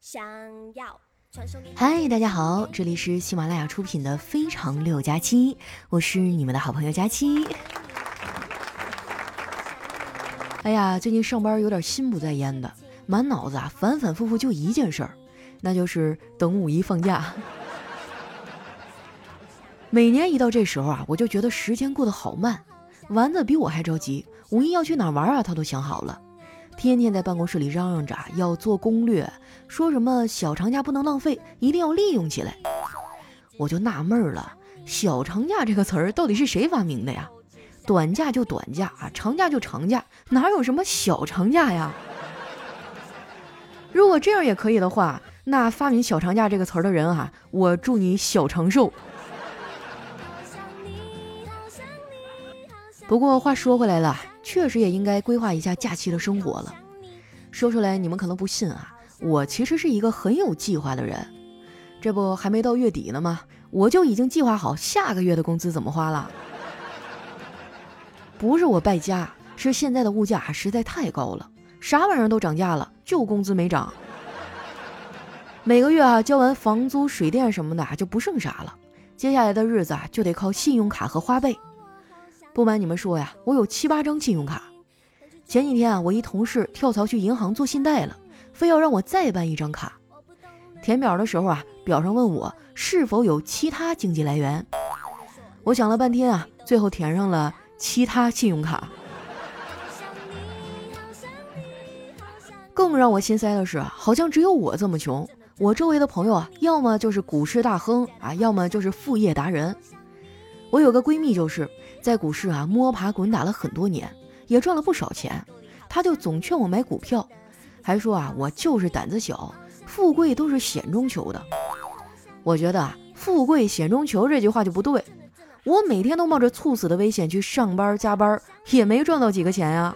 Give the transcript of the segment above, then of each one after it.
想要传送给你嗨，大家好，这里是喜马拉雅出品的《非常六加七》，我是你们的好朋友佳期。哎呀，最近上班有点心不在焉的，满脑子啊反反复复就一件事儿，那就是等五一放假。每年一到这时候啊，我就觉得时间过得好慢。丸子比我还着急，五一要去哪儿玩啊？他都想好了，天天在办公室里嚷嚷着要做攻略，说什么小长假不能浪费，一定要利用起来。我就纳闷了，小长假这个词儿到底是谁发明的呀？短假就短假啊，长假就长假，哪有什么小长假呀？如果这样也可以的话，那发明小长假这个词儿的人啊，我祝你小长寿。不过话说回来了，确实也应该规划一下假期的生活了。说出来你们可能不信啊，我其实是一个很有计划的人。这不还没到月底呢吗？我就已经计划好下个月的工资怎么花了。不是我败家，是现在的物价实在太高了，啥玩意儿都涨价了，就工资没涨。每个月啊交完房租、水电什么的就不剩啥了，接下来的日子啊就得靠信用卡和花呗。不瞒你们说呀，我有七八张信用卡。前几天啊，我一同事跳槽去银行做信贷了，非要让我再办一张卡。填表的时候啊，表上问我是否有其他经济来源。我想了半天啊，最后填上了其他信用卡。更让我心塞的是，好像只有我这么穷。我周围的朋友啊，要么就是股市大亨啊，要么就是副业达人。我有个闺蜜，就是在股市啊摸爬滚打了很多年，也赚了不少钱。他就总劝我买股票，还说啊我就是胆子小，富贵都是险中求的。我觉得啊富贵险中求这句话就不对。我每天都冒着猝死的危险去上班加班，也没赚到几个钱呀。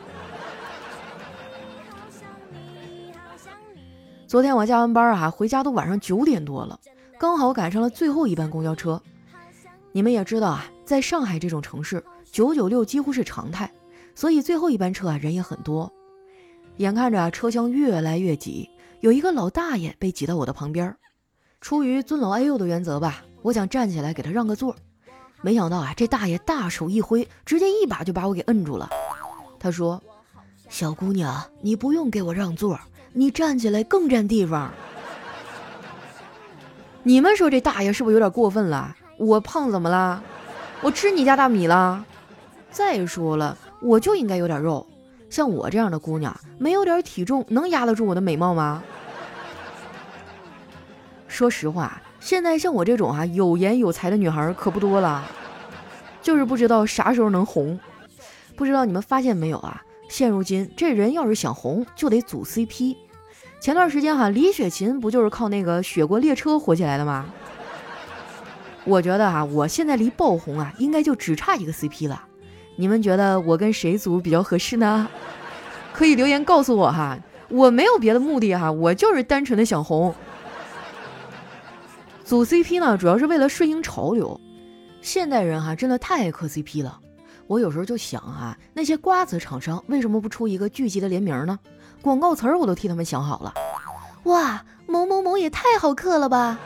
昨天我加完班啊回家都晚上九点多了，刚好赶上了最后一班公交车。你们也知道啊，在上海这种城市，九九六几乎是常态，所以最后一班车啊人也很多。眼看着车厢越来越挤，有一个老大爷被挤到我的旁边。出于尊老爱幼的原则吧，我想站起来给他让个座。没想到啊，这大爷大手一挥，直接一把就把我给摁住了。他说：“小姑娘，你不用给我让座，你站起来更占地方。”你们说这大爷是不是有点过分了？我胖怎么啦？我吃你家大米了？再说了，我就应该有点肉。像我这样的姑娘，没有点体重能压得住我的美貌吗？说实话，现在像我这种啊有颜有才的女孩可不多了，就是不知道啥时候能红。不知道你们发现没有啊？现如今这人要是想红，就得组 CP。前段时间哈，李雪琴不就是靠那个《雪国列车》火起来的吗？我觉得啊，我现在离爆红啊，应该就只差一个 CP 了。你们觉得我跟谁组比较合适呢？可以留言告诉我哈。我没有别的目的哈，我就是单纯的想红。组 CP 呢，主要是为了顺应潮流。现代人哈，真的太爱磕 CP 了。我有时候就想啊，那些瓜子厂商为什么不出一个聚集的联名呢？广告词儿我都替他们想好了。哇，某某某也太好磕了吧！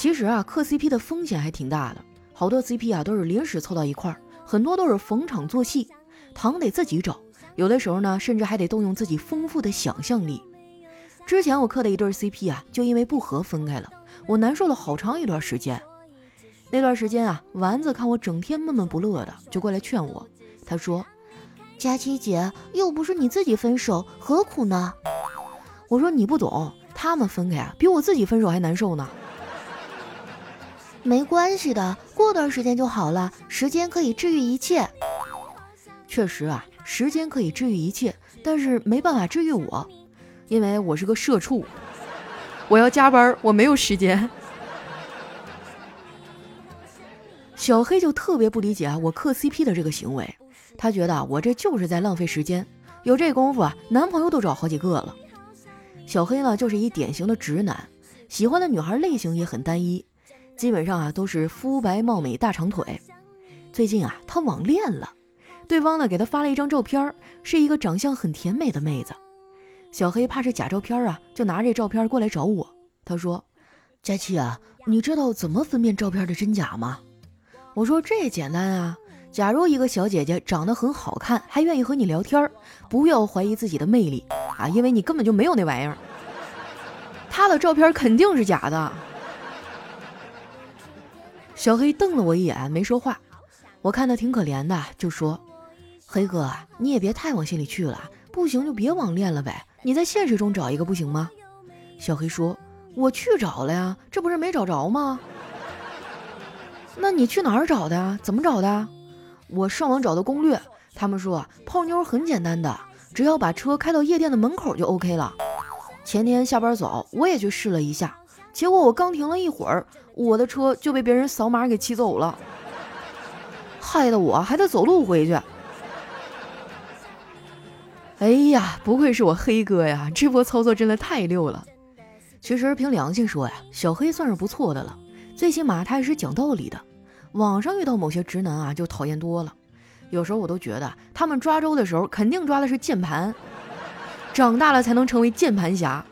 其实啊，磕 CP 的风险还挺大的，好多 CP 啊都是临时凑到一块儿，很多都是逢场作戏，糖得自己找，有的时候呢，甚至还得动用自己丰富的想象力。之前我磕的一对 CP 啊，就因为不和分开了，我难受了好长一段时间。那段时间啊，丸子看我整天闷闷不乐的，就过来劝我，他说：“佳琪姐，又不是你自己分手，何苦呢？”我说：“你不懂，他们分开啊，比我自己分手还难受呢。”没关系的，过段时间就好了。时间可以治愈一切。确实啊，时间可以治愈一切，但是没办法治愈我，因为我是个社畜，我要加班，我没有时间。小黑就特别不理解啊，我磕 CP 的这个行为，他觉得我这就是在浪费时间，有这功夫啊，男朋友都找好几个了。小黑呢，就是一典型的直男，喜欢的女孩类型也很单一。基本上啊都是肤白貌美大长腿，最近啊他网恋了，对方呢给他发了一张照片，是一个长相很甜美的妹子。小黑怕是假照片啊，就拿这照片过来找我。他说：“佳琪啊，你知道怎么分辨照片的真假吗？”我说：“这简单啊，假如一个小姐姐长得很好看，还愿意和你聊天，不要怀疑自己的魅力啊，因为你根本就没有那玩意儿。她的照片肯定是假的。”小黑瞪了我一眼，没说话。我看他挺可怜的，就说：“黑哥，你也别太往心里去了，不行就别网恋了呗。你在现实中找一个不行吗？”小黑说：“我去找了呀，这不是没找着吗？”那你去哪儿找的？怎么找的？我上网找的攻略，他们说泡妞很简单的，只要把车开到夜店的门口就 OK 了。前天下班早，我也去试了一下，结果我刚停了一会儿。我的车就被别人扫码给骑走了，害得我还得走路回去。哎呀，不愧是我黑哥呀，这波操作真的太溜了。其实凭良心说呀，小黑算是不错的了，最起码他也是讲道理的。网上遇到某些直男啊，就讨厌多了。有时候我都觉得他们抓周的时候肯定抓的是键盘，长大了才能成为键盘侠。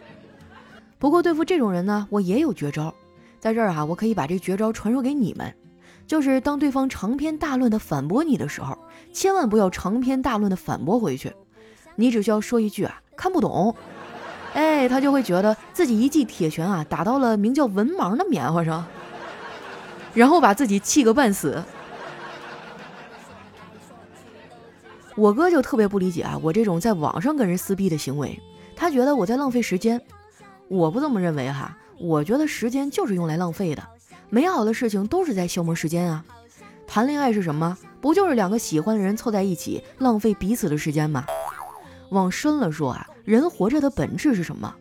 不过对付这种人呢，我也有绝招。在这儿啊，我可以把这绝招传授给你们，就是当对方长篇大论的反驳你的时候，千万不要长篇大论的反驳回去，你只需要说一句啊，看不懂，哎，他就会觉得自己一记铁拳啊打到了名叫文盲的棉花上，然后把自己气个半死。我哥就特别不理解啊，我这种在网上跟人撕逼的行为，他觉得我在浪费时间，我不这么认为哈。我觉得时间就是用来浪费的，美好的事情都是在消磨时间啊。谈恋爱是什么？不就是两个喜欢的人凑在一起，浪费彼此的时间吗？往深了说啊，人活着的本质是什么？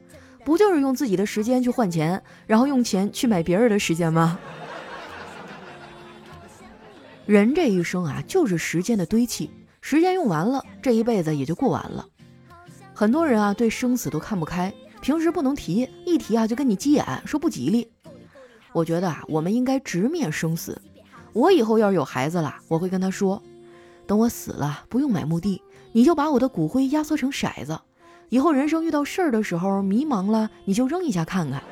不就是用自己的时间去换钱，然后用钱去买别人的时间吗？人这一生啊，就是时间的堆砌，时间用完了，这一辈子也就过完了。很多人啊，对生死都看不开。平时不能提，一提啊就跟你急眼，说不吉利。我觉得啊，我们应该直面生死。我以后要是有孩子了，我会跟他说：等我死了，不用买墓地，你就把我的骨灰压缩成骰子。以后人生遇到事儿的时候迷茫了，你就扔一下看看，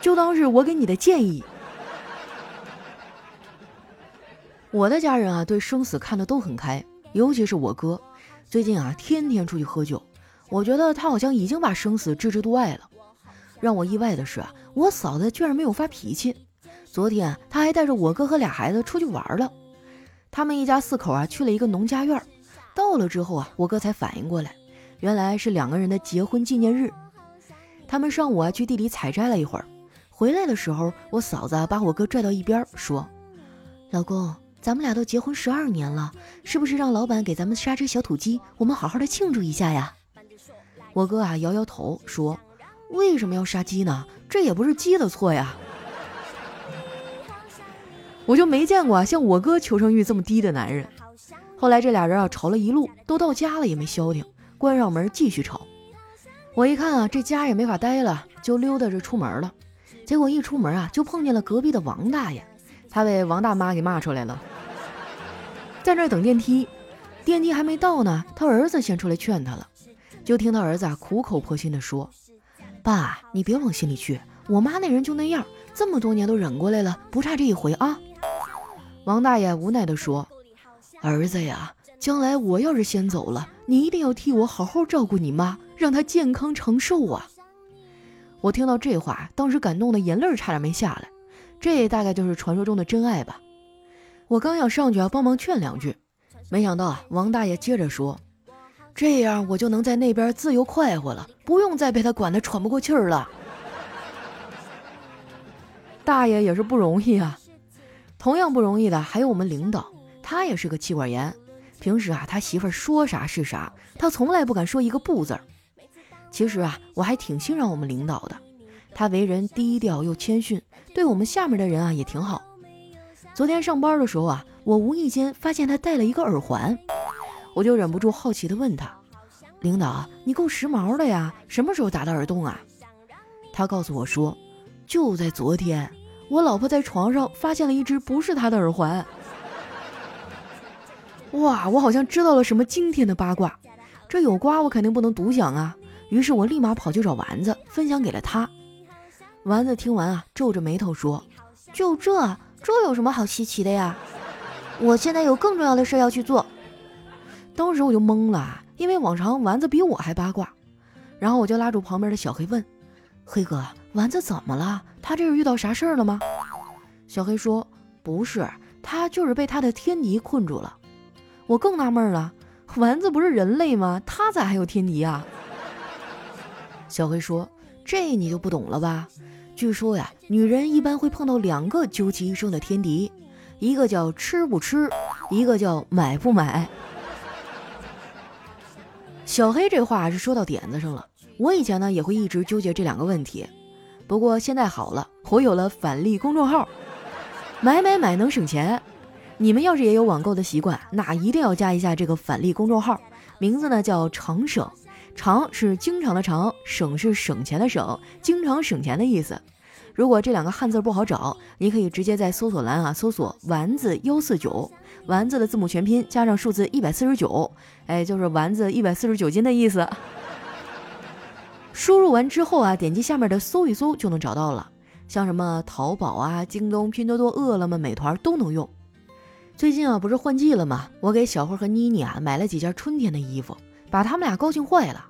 就当是我给你的建议。我的家人啊，对生死看得都很开，尤其是我哥，最近啊，天天出去喝酒。我觉得他好像已经把生死置之度外了。让我意外的是，我嫂子居然没有发脾气。昨天她还带着我哥和俩孩子出去玩了。他们一家四口啊，去了一个农家院。到了之后啊，我哥才反应过来，原来是两个人的结婚纪念日。他们上午啊去地里采摘了一会儿，回来的时候，我嫂子把我哥拽到一边说：“老公，咱们俩都结婚十二年了，是不是让老板给咱们杀只小土鸡，我们好好的庆祝一下呀？”我哥啊摇摇头说：“为什么要杀鸡呢？这也不是鸡的错呀。”我就没见过像我哥求生欲这么低的男人。后来这俩人啊吵了一路，都到家了也没消停，关上门继续吵。我一看啊这家也没法待了，就溜达着出门了。结果一出门啊就碰见了隔壁的王大爷，他被王大妈给骂出来了，在那等电梯，电梯还没到呢，他儿子先出来劝他了。就听到儿子啊苦口婆心地说：“爸，你别往心里去，我妈那人就那样，这么多年都忍过来了，不差这一回啊。”王大爷无奈地说：“儿子呀，将来我要是先走了，你一定要替我好好照顾你妈，让她健康长寿啊。”我听到这话，当时感动的眼泪差点没下来。这大概就是传说中的真爱吧。我刚要上去啊帮忙劝两句，没想到啊，王大爷接着说。这样我就能在那边自由快活了，不用再被他管得喘不过气儿了。大爷也是不容易啊，同样不容易的还有我们领导，他也是个妻管严。平时啊，他媳妇儿说啥是啥，他从来不敢说一个不字儿。其实啊，我还挺欣赏我们领导的，他为人低调又谦逊，对我们下面的人啊也挺好。昨天上班的时候啊，我无意间发现他戴了一个耳环。我就忍不住好奇地问他：“领导，你够时髦的呀，什么时候打的耳洞啊？”他告诉我说：“就在昨天，我老婆在床上发现了一只不是她的耳环。”哇，我好像知道了什么惊天的八卦，这有瓜我肯定不能独享啊！于是我立马跑去找丸子，分享给了他。丸子听完啊，皱着眉头说：“就这，这有什么好稀奇的呀？我现在有更重要的事要去做。”当时我就懵了，因为往常丸子比我还八卦。然后我就拉住旁边的小黑问：“黑哥，丸子怎么了？他这是遇到啥事儿了吗？”小黑说：“不是，他就是被他的天敌困住了。”我更纳闷了，丸子不是人类吗？他咋还有天敌啊？小黑说：“这你就不懂了吧？据说呀，女人一般会碰到两个究其一生的天敌，一个叫吃不吃，一个叫买不买。”小黑这话是说到点子上了。我以前呢也会一直纠结这两个问题，不过现在好了，我有了返利公众号，买买买能省钱。你们要是也有网购的习惯，那一定要加一下这个返利公众号，名字呢叫常省，常是经常的常，省是省钱的省，经常省钱的意思。如果这两个汉字不好找，你可以直接在搜索栏啊搜索丸子幺四九，丸子的字母全拼加上数字一百四十九，哎，就是丸子一百四十九斤的意思。输入完之后啊，点击下面的搜一搜就能找到了，像什么淘宝啊、京东、拼多多、饿了么、美团都能用。最近啊，不是换季了吗？我给小慧和妮妮啊买了几件春天的衣服，把他们俩高兴坏了。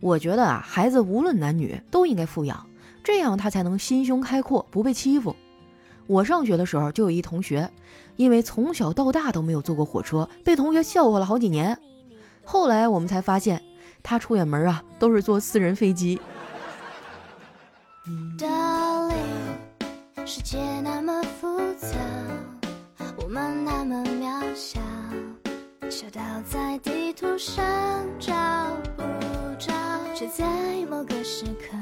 我觉得啊，孩子无论男女都应该富养，这样他才能心胸开阔，不被欺负。我上学的时候就有一同学，因为从小到大都没有坐过火车，被同学笑话了好几年。后来我们才发现，他出远门啊都是坐私人飞机。世界那么复杂。我们那么渺小，小到在地图上找不着，却在某个时刻，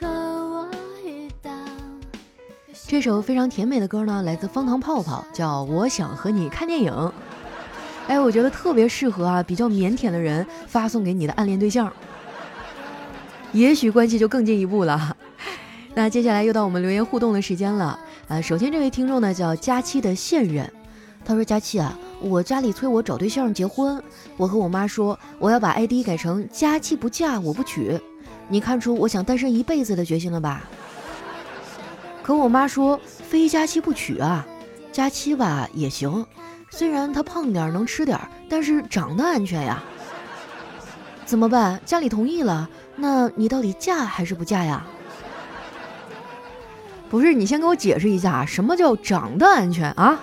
和我遇到这首非常甜美的歌呢，来自方糖泡泡，叫《我想和你看电影》。哎，我觉得特别适合啊，比较腼腆的人发送给你的暗恋对象，也许关系就更进一步了。那接下来又到我们留言互动的时间了。啊，首先这位听众呢叫佳期的现任，他说：“佳期啊，我家里催我找对象结婚，我和我妈说我要把 ID 改成佳期不嫁我不娶，你看出我想单身一辈子的决心了吧？可我妈说非佳期不娶啊，佳期吧也行，虽然她胖点能吃点，但是长得安全呀。怎么办？家里同意了，那你到底嫁还是不嫁呀？”不是你先给我解释一下，什么叫长得安全啊？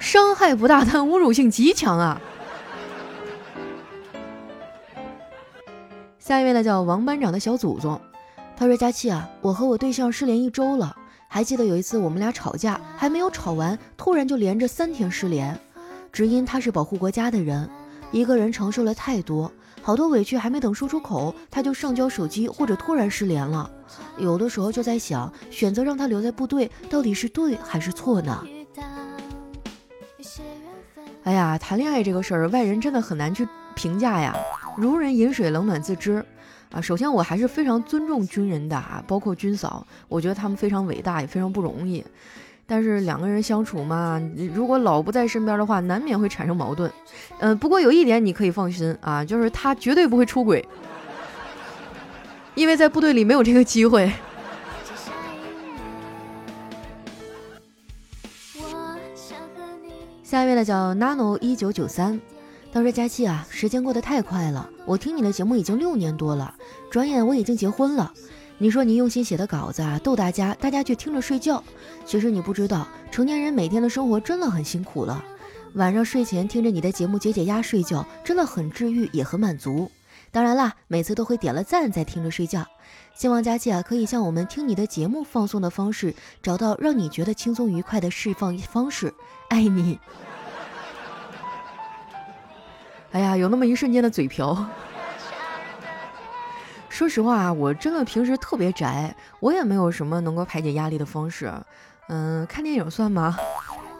伤害不大，但侮辱性极强啊！下一位呢叫王班长的小祖宗，他说：“佳期啊，我和我对象失联一周了，还记得有一次我们俩吵架，还没有吵完，突然就连着三天失联，只因他是保护国家的人，一个人承受了太多。”好多委屈还没等说出口，他就上交手机或者突然失联了。有的时候就在想，选择让他留在部队到底是对还是错呢？哎呀，谈恋爱这个事儿，外人真的很难去评价呀。如人饮水，冷暖自知啊。首先，我还是非常尊重军人的啊，包括军嫂，我觉得他们非常伟大，也非常不容易。但是两个人相处嘛，如果老不在身边的话，难免会产生矛盾。嗯，不过有一点你可以放心啊，就是他绝对不会出轨，因为在部队里没有这个机会。下一位呢叫 nano 一九九三，他说：“佳期啊，时间过得太快了，我听你的节目已经六年多了，转眼我已经结婚了。”你说你用心写的稿子啊，逗大家，大家却听着睡觉。其实你不知道，成年人每天的生活真的很辛苦了。晚上睡前听着你的节目解解压睡觉，真的很治愈，也很满足。当然啦，每次都会点了赞再听着睡觉。希望佳琪啊，可以像我们听你的节目放松的方式，找到让你觉得轻松愉快的释放方式。爱你。哎呀，有那么一瞬间的嘴瓢。说实话，我真的平时特别宅，我也没有什么能够排解压力的方式。嗯，看电影算吗？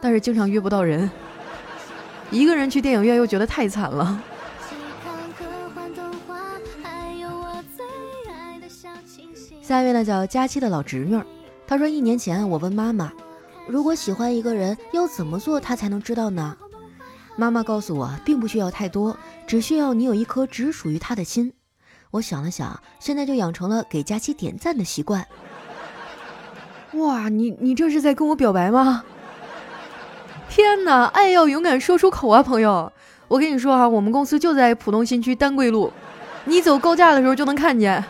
但是经常约不到人，一个人去电影院又觉得太惨了。下一位呢，叫佳期的老侄女，她说一年前我问妈妈，如果喜欢一个人要怎么做他才能知道呢？妈妈告诉我，并不需要太多，只需要你有一颗只属于他的心。我想了想，现在就养成了给佳期点赞的习惯。哇，你你这是在跟我表白吗？天哪，爱要勇敢说出口啊，朋友！我跟你说哈，我们公司就在浦东新区丹桂路，你走高架的时候就能看见。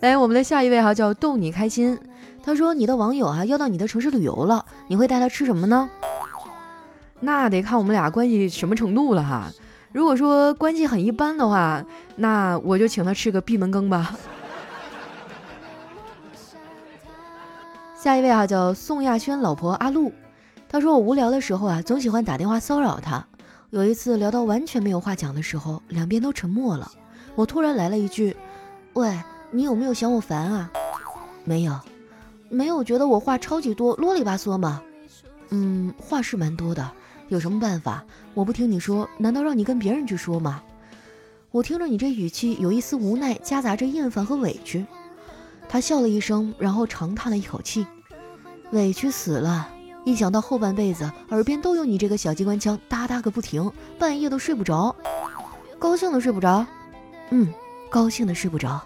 来，我们的下一位哈叫逗你开心，他说你的网友啊要到你的城市旅游了，你会带他吃什么呢？那得看我们俩关系什么程度了哈。如果说关系很一般的话，那我就请他吃个闭门羹吧。下一位啊，叫宋亚轩老婆阿露，她说我无聊的时候啊，总喜欢打电话骚扰他。有一次聊到完全没有话讲的时候，两边都沉默了。我突然来了一句：“喂，你有没有嫌我烦啊？”“没有，没有觉得我话超级多，啰里吧嗦吗？”“嗯，话是蛮多的。有什么办法？我不听你说，难道让你跟别人去说吗？”我听着你这语气，有一丝无奈，夹杂着厌烦和委屈。他笑了一声，然后长叹了一口气。委屈死了！一想到后半辈子耳边都有你这个小机关枪哒哒个不停，半夜都睡不着。高兴的睡不着，嗯，高兴的睡不着。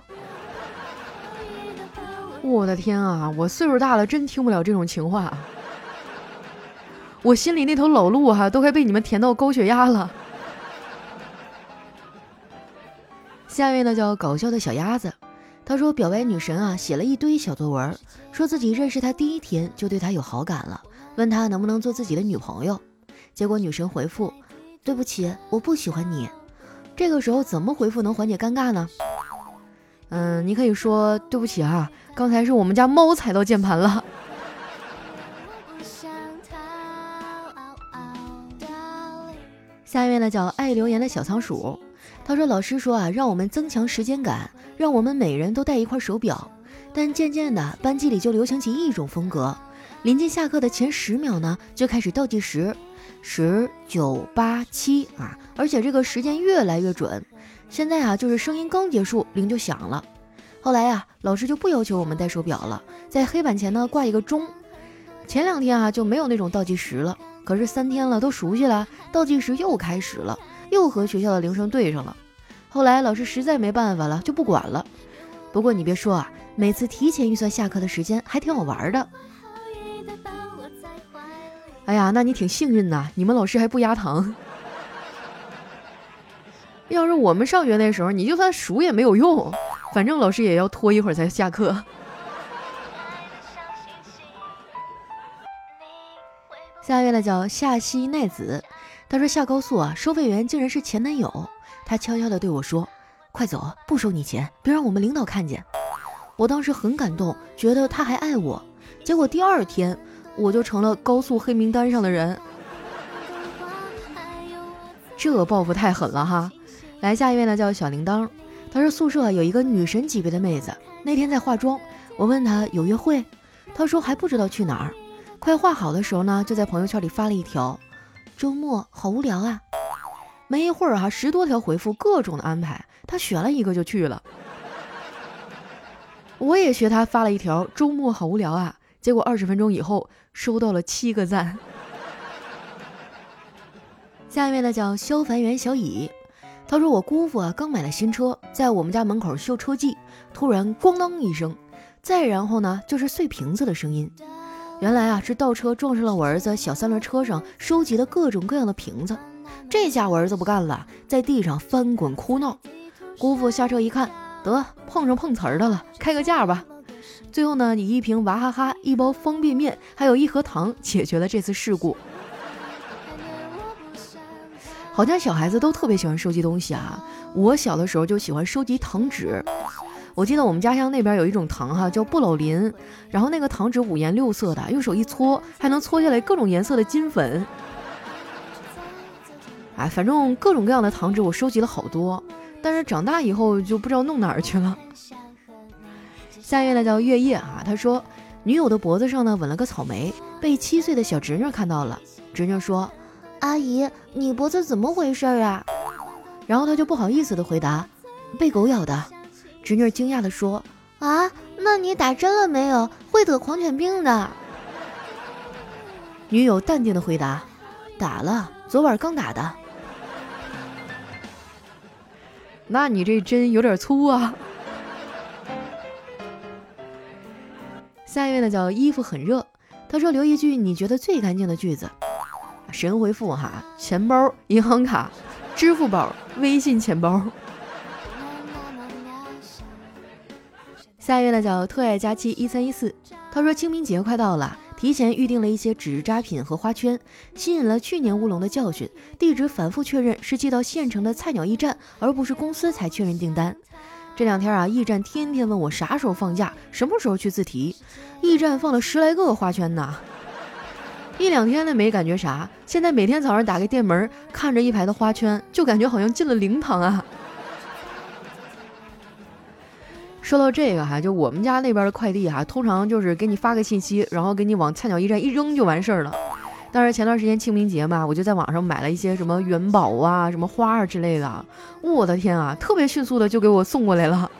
我的天啊！我岁数大了，真听不了这种情话。我心里那头老鹿哈，都快被你们甜到高血压了。下一位呢，叫搞笑的小鸭子。他说：“表白女神啊，写了一堆小作文，说自己认识他第一天就对他有好感了，问他能不能做自己的女朋友。结果女神回复：对不起，我不喜欢你。这个时候怎么回复能缓解尴尬呢？嗯，你可以说对不起啊，刚才是我们家猫踩到键盘了。下面呢叫爱留言的小仓鼠。”他说：“老师说啊，让我们增强时间感，让我们每人都带一块手表。但渐渐的，班级里就流行起一种风格，临近下课的前十秒呢，就开始倒计时，十九八七啊，而且这个时间越来越准。现在啊，就是声音刚结束，铃就响了。后来呀，老师就不要求我们戴手表了，在黑板前呢挂一个钟。前两天啊就没有那种倒计时了，可是三天了都熟悉了，倒计时又开始了。”又和学校的铃声对上了，后来老师实在没办法了，就不管了。不过你别说啊，每次提前预算下课的时间还挺好玩的。哎呀，那你挺幸运呐，你们老师还不压堂。要是我们上学那时候，你就算数也没有用，反正老师也要拖一会儿才下课。下一位呢，叫夏西奈子。他说下高速啊，收费员竟然是前男友。他悄悄地对我说：“快走，不收你钱，别让我们领导看见。”我当时很感动，觉得他还爱我。结果第二天，我就成了高速黑名单上的人。这报复太狠了哈！来下一位呢，叫小铃铛。他说宿舍有一个女神级别的妹子，那天在化妆，我问她有约会，她说还不知道去哪儿。快化好的时候呢，就在朋友圈里发了一条。周末好无聊啊！没一会儿哈，十多条回复，各种的安排，他选了一个就去了。我也学他发了一条：周末好无聊啊！结果二十分钟以后收到了七个赞。下面呢叫消防员小乙，他说我姑父啊刚买了新车，在我们家门口秀车技，突然咣当一声，再然后呢就是碎瓶子的声音。原来啊，是倒车撞上了我儿子小三轮车上收集的各种各样的瓶子。这下我儿子不干了，在地上翻滚哭闹。姑父下车一看，得碰上碰瓷儿的了，开个价吧。最后呢，以一瓶娃哈哈、一包方便面，还有一盒糖解决了这次事故。好像小孩子都特别喜欢收集东西啊。我小的时候就喜欢收集糖纸。我记得我们家乡那边有一种糖哈，叫不老林，然后那个糖纸五颜六色的，用手一搓还能搓下来各种颜色的金粉。哎，反正各种各样的糖纸我收集了好多，但是长大以后就不知道弄哪儿去了。下一位呢叫月夜啊，他说女友的脖子上呢吻了个草莓，被七岁的小侄女看到了，侄女说：“阿姨，你脖子怎么回事啊？”然后他就不好意思的回答：“被狗咬的。”侄女惊讶的说：“啊，那你打针了没有？会得狂犬病的。”女友淡定的回答：“打了，昨晚刚打的。”那你这针有点粗啊。下一位呢叫衣服很热，他说留一句你觉得最干净的句子。神回复哈，钱包、银行卡、支付宝、微信钱包。下一位呢叫特爱佳期一三一四，他说清明节快到了，提前预定了一些纸扎品和花圈，吸引了去年乌龙的教训，地址反复确认是寄到县城的菜鸟驿站，而不是公司才确认订单。这两天啊，驿站天天问我啥时候放假，什么时候去自提，驿站放了十来个花圈呢。一两天的没感觉啥，现在每天早上打开店门，看着一排的花圈，就感觉好像进了灵堂啊。说到这个哈，就我们家那边的快递哈，通常就是给你发个信息，然后给你往菜鸟驿站一扔就完事儿了。但是前段时间清明节嘛，我就在网上买了一些什么元宝啊、什么花啊之类的，我的天啊，特别迅速的就给我送过来了，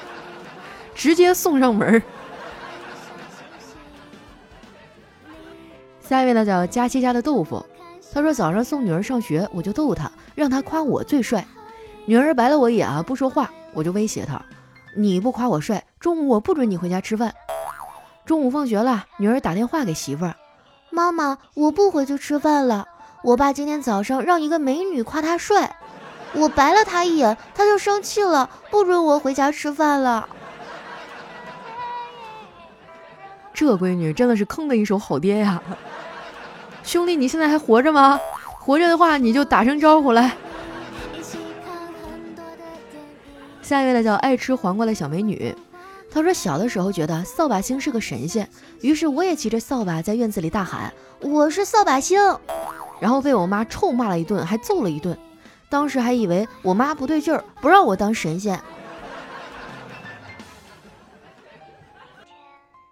直接送上门儿。下一位呢叫佳期家的豆腐，他说早上送女儿上学，我就逗她，让她夸我最帅。女儿白了我一眼啊，不说话，我就威胁她。你不夸我帅，中午我不准你回家吃饭。中午放学了，女儿打电话给媳妇儿：“妈妈，我不回去吃饭了。我爸今天早上让一个美女夸他帅，我白了他一眼，他就生气了，不准我回家吃饭了。”这闺女真的是坑的一手好爹呀！兄弟，你现在还活着吗？活着的话，你就打声招呼来。下一位呢叫爱吃黄瓜的小美女，她说小的时候觉得扫把星是个神仙，于是我也骑着扫把在院子里大喊我是扫把星，然后被我妈臭骂了一顿，还揍了一顿。当时还以为我妈不对劲儿，不让我当神仙。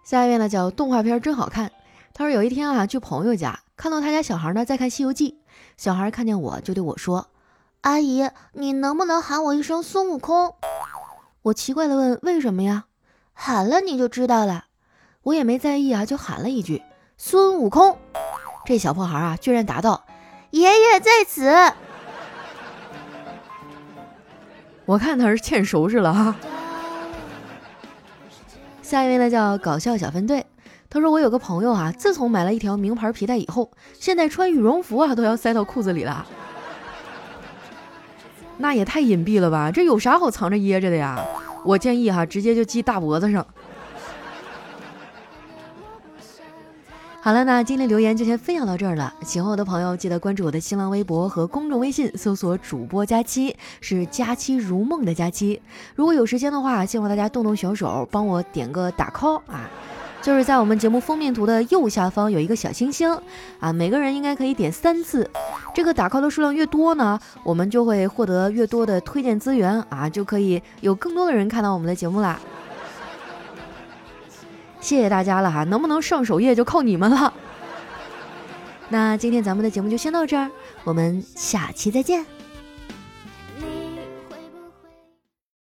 下一位呢叫动画片真好看，他说有一天啊去朋友家，看到他家小孩呢在看《西游记》，小孩看见我就对我说。阿姨，你能不能喊我一声孙悟空？我奇怪的问：“为什么呀？”喊了你就知道了。我也没在意啊，就喊了一句：“孙悟空。”这小破孩啊，居然答道：“爷爷在此。”我看他是欠收拾了哈。下一位呢，叫搞笑小分队。他说：“我有个朋友啊，自从买了一条名牌皮带以后，现在穿羽绒服啊都要塞到裤子里了。”那也太隐蔽了吧！这有啥好藏着掖着的呀？我建议哈，直接就系大脖子上。好了，那今天留言就先分享到这儿了。喜欢我的朋友，记得关注我的新浪微博和公众微信，搜索“主播佳期”，是“佳期如梦”的佳期。如果有时间的话，希望大家动动小手，帮我点个打 call 啊！就是在我们节目封面图的右下方有一个小星星啊，每个人应该可以点三次。这个打 call 的数量越多呢，我们就会获得越多的推荐资源啊，就可以有更多的人看到我们的节目啦。谢谢大家了哈，能不能上首页就靠你们了。那今天咱们的节目就先到这儿，我们下期再见。